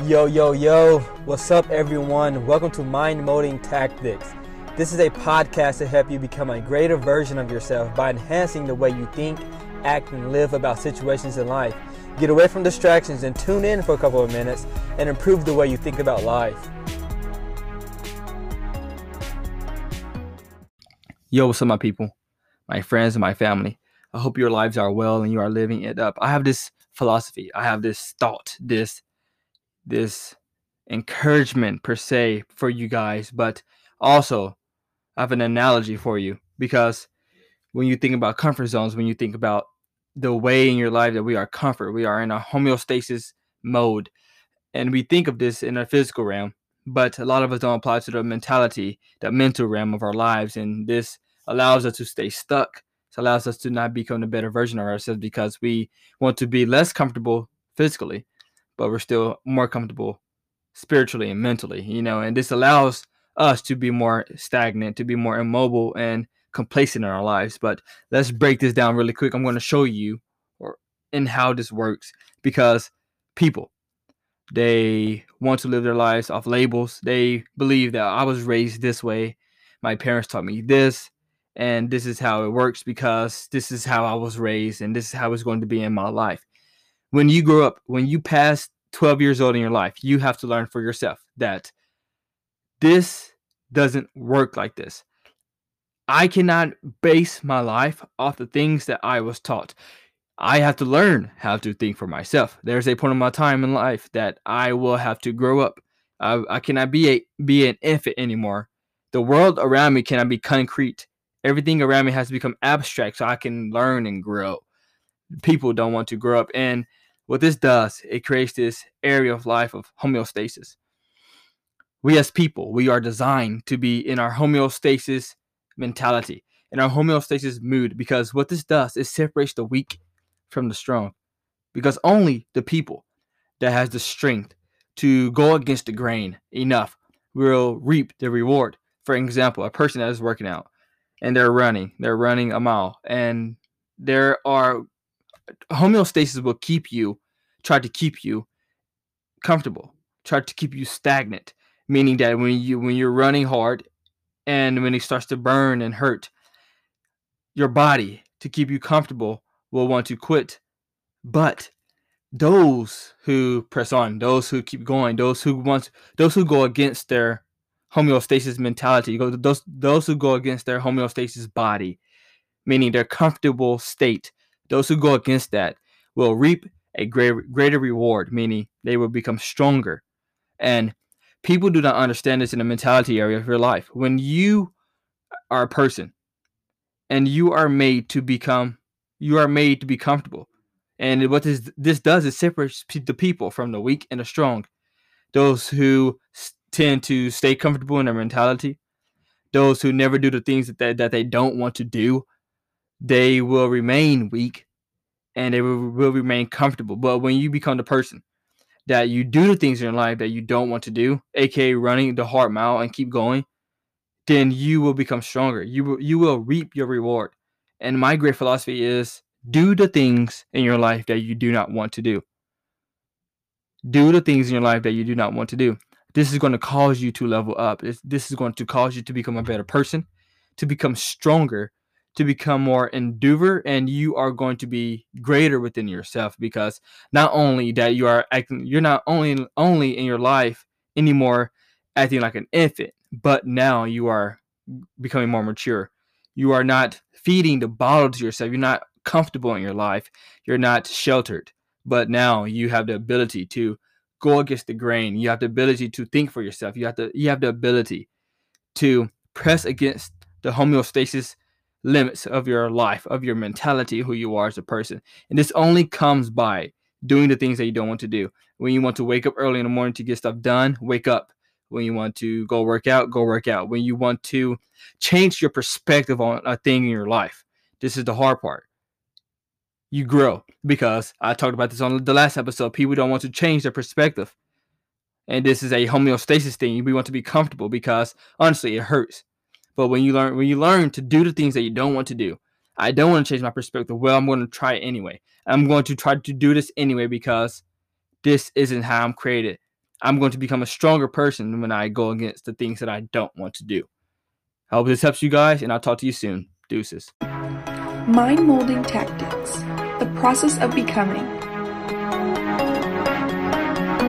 Yo, yo, yo, what's up, everyone? Welcome to Mind Molding Tactics. This is a podcast to help you become a greater version of yourself by enhancing the way you think, act, and live about situations in life. Get away from distractions and tune in for a couple of minutes and improve the way you think about life. Yo, what's up, my people, my friends, and my family? I hope your lives are well and you are living it up. I have this philosophy, I have this thought, this this encouragement per se for you guys, but also I have an analogy for you because when you think about comfort zones, when you think about the way in your life that we are comfort, we are in a homeostasis mode, and we think of this in a physical realm, but a lot of us don't apply to the mentality, the mental realm of our lives, and this allows us to stay stuck. It allows us to not become a better version of ourselves because we want to be less comfortable physically but we're still more comfortable spiritually and mentally, you know, and this allows us to be more stagnant, to be more immobile and complacent in our lives. But let's break this down really quick. I'm going to show you or in how this works because people they want to live their lives off labels. They believe that I was raised this way. My parents taught me this, and this is how it works because this is how I was raised, and this is how it's going to be in my life when you grow up, when you pass 12 years old in your life, you have to learn for yourself that this doesn't work like this. I cannot base my life off the things that I was taught. I have to learn how to think for myself. There's a point in my time in life that I will have to grow up. I, I cannot be a be an infant anymore. The world around me cannot be concrete. Everything around me has to become abstract so I can learn and grow. People don't want to grow up and what this does, it creates this area of life of homeostasis. We as people, we are designed to be in our homeostasis mentality, in our homeostasis mood, because what this does is separates the weak from the strong. Because only the people that has the strength to go against the grain enough will reap the reward. For example, a person that is working out and they're running, they're running a mile, and there are homeostasis will keep you, try to keep you comfortable, try to keep you stagnant, meaning that when you when you're running hard and when it starts to burn and hurt, your body to keep you comfortable will want to quit. But those who press on, those who keep going, those who want those who go against their homeostasis mentality, those those who go against their homeostasis body, meaning their comfortable state, those who go against that will reap a greater, reward, meaning they will become stronger. And people do not understand this in the mentality area of your life. When you are a person and you are made to become, you are made to be comfortable. And what this, this does is separates the people from the weak and the strong. Those who tend to stay comfortable in their mentality, those who never do the things that they, that they don't want to do, they will remain weak and they will, will remain comfortable. But when you become the person that you do the things in your life that you don't want to do, aka running the hard mile and keep going, then you will become stronger. You will, you will reap your reward. And my great philosophy is do the things in your life that you do not want to do. Do the things in your life that you do not want to do. This is going to cause you to level up. This is going to cause you to become a better person, to become stronger, to become more endeavor and you are going to be greater within yourself because not only that you are acting you're not only only in your life anymore acting like an infant but now you are becoming more mature. You are not feeding the bottle to yourself. You're not comfortable in your life. You're not sheltered. But now you have the ability to go against the grain. You have the ability to think for yourself. You have to you have the ability to press against the homeostasis limits of your life, of your mentality, who you are as a person. And this only comes by doing the things that you don't want to do. When you want to wake up early in the morning to get stuff done, wake up. When you want to go work out, go work out. When you want to change your perspective on a thing in your life, this is the hard part. You grow because I talked about this on the last episode. People don't want to change their perspective. And this is a homeostasis thing. We want to be comfortable because honestly, it hurts but when you learn when you learn to do the things that you don't want to do, I don't want to change my perspective. Well, I'm going to try it anyway. I'm going to try to do this anyway because this isn't how I'm created. I'm going to become a stronger person when I go against the things that I don't want to do. I hope this helps you guys, and I'll talk to you soon. Deuces. Mind molding tactics, the process of becoming.